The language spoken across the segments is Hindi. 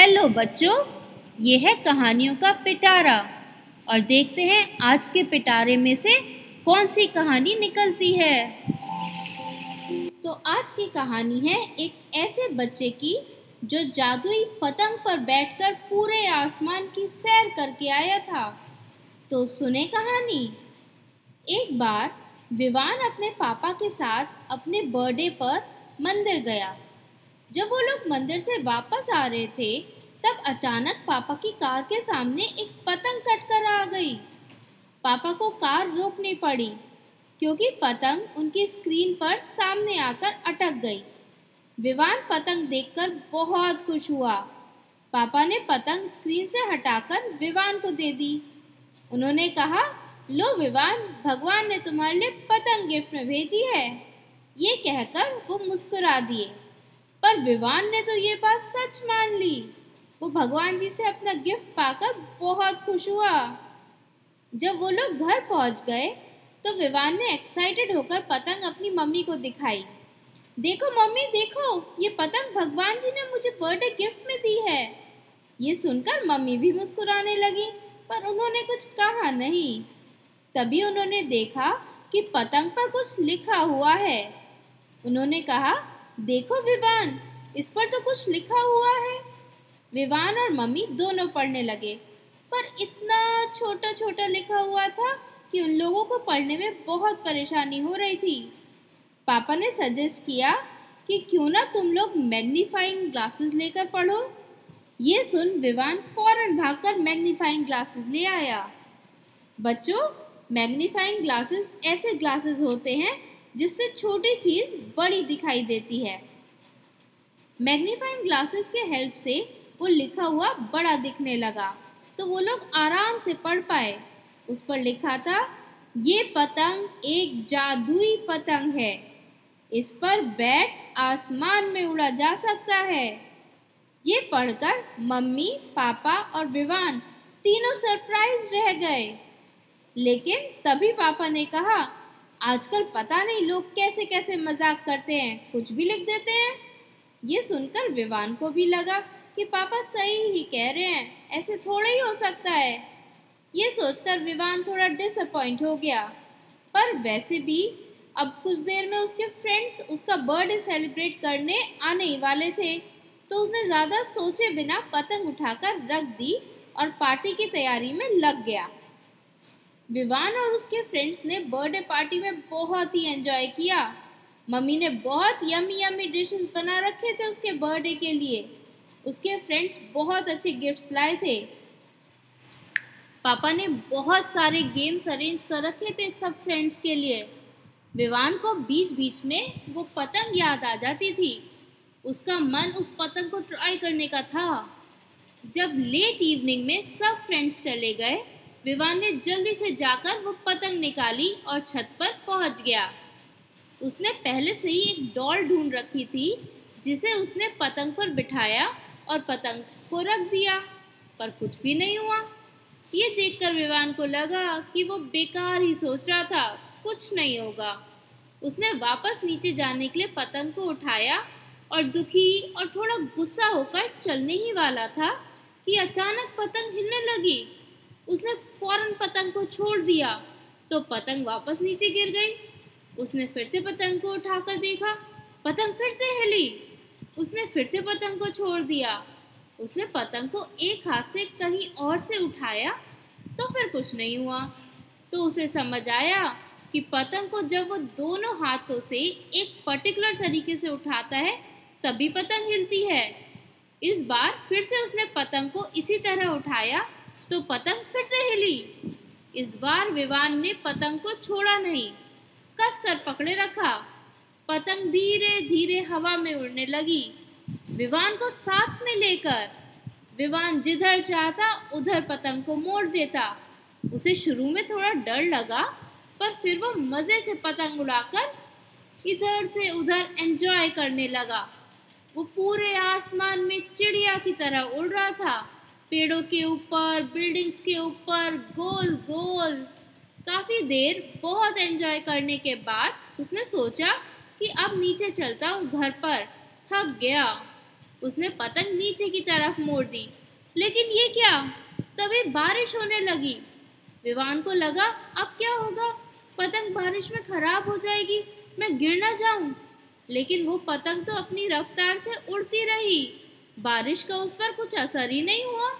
हेलो बच्चों, ये है कहानियों का पिटारा। और देखते हैं आज के पिटारे में से कौन सी कहानी निकलती है। तो आज की कहानी है एक ऐसे बच्चे की, जो जादुई पतंग पर बैठकर पूरे आसमान की सैर करके आया था। तो सुने कहानी। एक बार विवान अपने पापा के साथ अपने बर्थडे पर मंदिर गया। जब वो लोग मंदिर से वापस आ रहे थे, तब अचानक पापा की कार के सामने एक पतंग कटकर आ गई। पापा को कार रोकनी पड़ी, क्योंकि पतंग उनकी स्क्रीन पर सामने आकर अटक गई। विवान पतंग देखकर बहुत खुश हुआ। पापा ने पतंग स्क्रीन से हटाकर विवान को दे दी। उन्होंने कहा, लो विवान, भगवान ने तुम्हारे लिए पतंग गिफ्ट में भेजी है। ये कहकर वो मुस्कुरा दिए। पर विवान ने तो ये बात सच मान ली। वो भगवान जी से अपना गिफ्ट पाकर बहुत खुश हुआ। जब वो लोग घर पहुँच गए तो विवान ने एक्साइटेड होकर पतंग अपनी मम्मी को दिखाई। देखो मम्मी, देखो, ये पतंग भगवान जी ने मुझे बर्थडे गिफ्ट में दी है। ये सुनकर मम्मी भी मुस्कुराने लगी, पर उन्होंने कुछ कहा नहीं। तभी उन्होंने देखा कि पतंग पर कुछ लिखा हुआ है। उन्होंने कहा देखो विवान, इस पर तो कुछ लिखा हुआ है। विवान और मम्मी दोनों पढ़ने लगे, पर इतना छोटा छोटा लिखा हुआ था कि उन लोगों को पढ़ने में बहुत परेशानी हो रही थी। पापा ने सजेस्ट किया कि क्यों ना तुम लोग मैग्नीफाइंग ग्लासेस लेकर पढ़ो। ये सुन विवान फ़ौरन भागकर मैग्नीफाइंग ग्लासेस ले आया। बच्चों मैग्नीफाइंग ग्लासेस ऐसे ग्लासेस होते हैं जिससे छोटी चीज़ बड़ी दिखाई देती है। मैग्नीफाइंग ग्लासेस के हेल्प से वो लिखा हुआ बड़ा दिखने लगा तो वो लोग आराम से पढ़ पाए। उस पर लिखा था, ये पतंग एक जादुई पतंग है। इस पर बैठ आसमान में उड़ा जा सकता है। ये पढ़कर मम्मी, पापा और विवान तीनों सरप्राइज़ रह गए। लेकिन तभी पापा ने कहा आजकल पता नहीं लोग कैसे कैसे मज़ाक करते हैं। कुछ भी लिख देते हैं। ये सुनकर विवान को भी लगा कि पापा सही ही कह रहे हैं। ऐसे थोड़ा ही हो सकता है। ये सोचकर विवान थोड़ा डिसअपॉइंट हो गया। पर वैसे भी अब कुछ देर में उसके फ्रेंड्स उसका बर्थडे सेलिब्रेट करने आने ही वाले थे। तो उसने ज़्यादा सोचे बिना पतंग उठाकर रख दी और पार्टी की तैयारी में लग गया। विवान और उसके फ्रेंड्स ने बर्थडे पार्टी में बहुत ही एंजॉय किया। मम्मी ने बहुत यमी यमी डिशेस बना रखे थे उसके बर्थडे के लिए। उसके फ्रेंड्स बहुत अच्छे गिफ्ट्स लाए थे। पापा ने बहुत सारे गेम्स अरेंज कर रखे थे सब फ्रेंड्स के लिए। विवान को बीच बीच में वो पतंग याद आ जाती थी। उसका मन उस पतंग को ट्राई करने का था। जब लेट इवनिंग में सब फ्रेंड्स चले गए विवान ने जल्दी से जाकर वो पतंग निकाली और छत पर पहुँच गया। उसने पहले से ही एक डॉल ढूंढ रखी थी, जिसे उसने पतंग पर बिठाया और पतंग को रख दिया, पर कुछ भी नहीं हुआ। ये देखकर विवान को लगा कि वो बेकार ही सोच रहा था, कुछ नहीं होगा। उसने वापस नीचे जाने के लिए पतंग को उठाया और दुखी और थोड़ा गुस्सा होकर चलने ही वाला था कि अचानक पतंग हिलने लगी। उसने फ़ौरन पतंग को छोड़ दिया। तो पतंग वापस नीचे गिर गई। उसने फिर से पतंग को उठाकर देखा। पतंग फिर से हिली। उसने फिर से पतंग को छोड़ दिया। उसने पतंग को एक हाथ से कहीं और से उठाया तो फिर कुछ नहीं हुआ। तो उसे समझ आया कि पतंग को जब वो दोनों हाथों से एक पर्टिकुलर तरीके से उठाता है, तभी पतंग हिलती है। इस बार फिर से उसने पतंग को इसी तरह उठाया तो पतंग फिर से हिली इस बार विवान ने पतंग को छोड़ा नहीं। कस कर पकड़े रखा। पतंग धीरे धीरे हवा में उड़ने लगी। विवान को साथ में लेकर। विवान जिधर चाहता उधर पतंग को मोड़ देता। उसे शुरू में थोड़ा डर लगा, पर फिर वो मज़े से पतंग उड़ाकर इधर से उधर एंजॉय करने लगा। वो पूरे आसमान में चिड़िया की तरह उड़ रहा था। पेड़ों के ऊपर, बिल्डिंग्स के ऊपर, गोल गोल। काफ़ी देर बहुत एंजॉय करने के बाद उसने सोचा कि अब नीचे चलता हूँ घर पर। थक गया। उसने पतंग नीचे की तरफ़ मोड़ दी। लेकिन ये क्या? तभी बारिश होने लगी। विवान को लगा, अब क्या होगा? पतंग बारिश में खराब हो जाएगी, मैं गिर ना जाऊँ। लेकिन वो पतंग तो अपनी रफ्तार से उड़ती रही। बारिश का उस पर कुछ असर ही नहीं हुआ।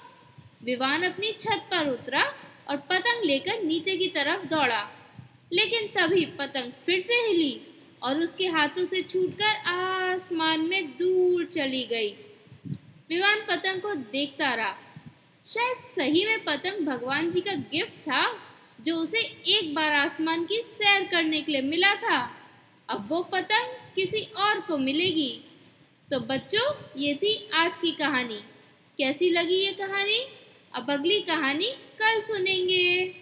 विवान अपनी छत पर उतरा और पतंग लेकर नीचे की तरफ़ दौड़ा। लेकिन तभी पतंग फिर से हिली और उसके हाथों से छूटकर आसमान में दूर चली गई। विवान पतंग को देखता रहा। शायद सही में पतंग भगवान जी का गिफ्ट था जो उसे एक बार आसमान की सैर करने के लिए मिला था। अब वो पतंग किसी और को मिलेगी। तो बच्चों, ये थी आज की कहानी। कैसी लगी ये कहानी? अब अगली कहानी कल सुनेंगे।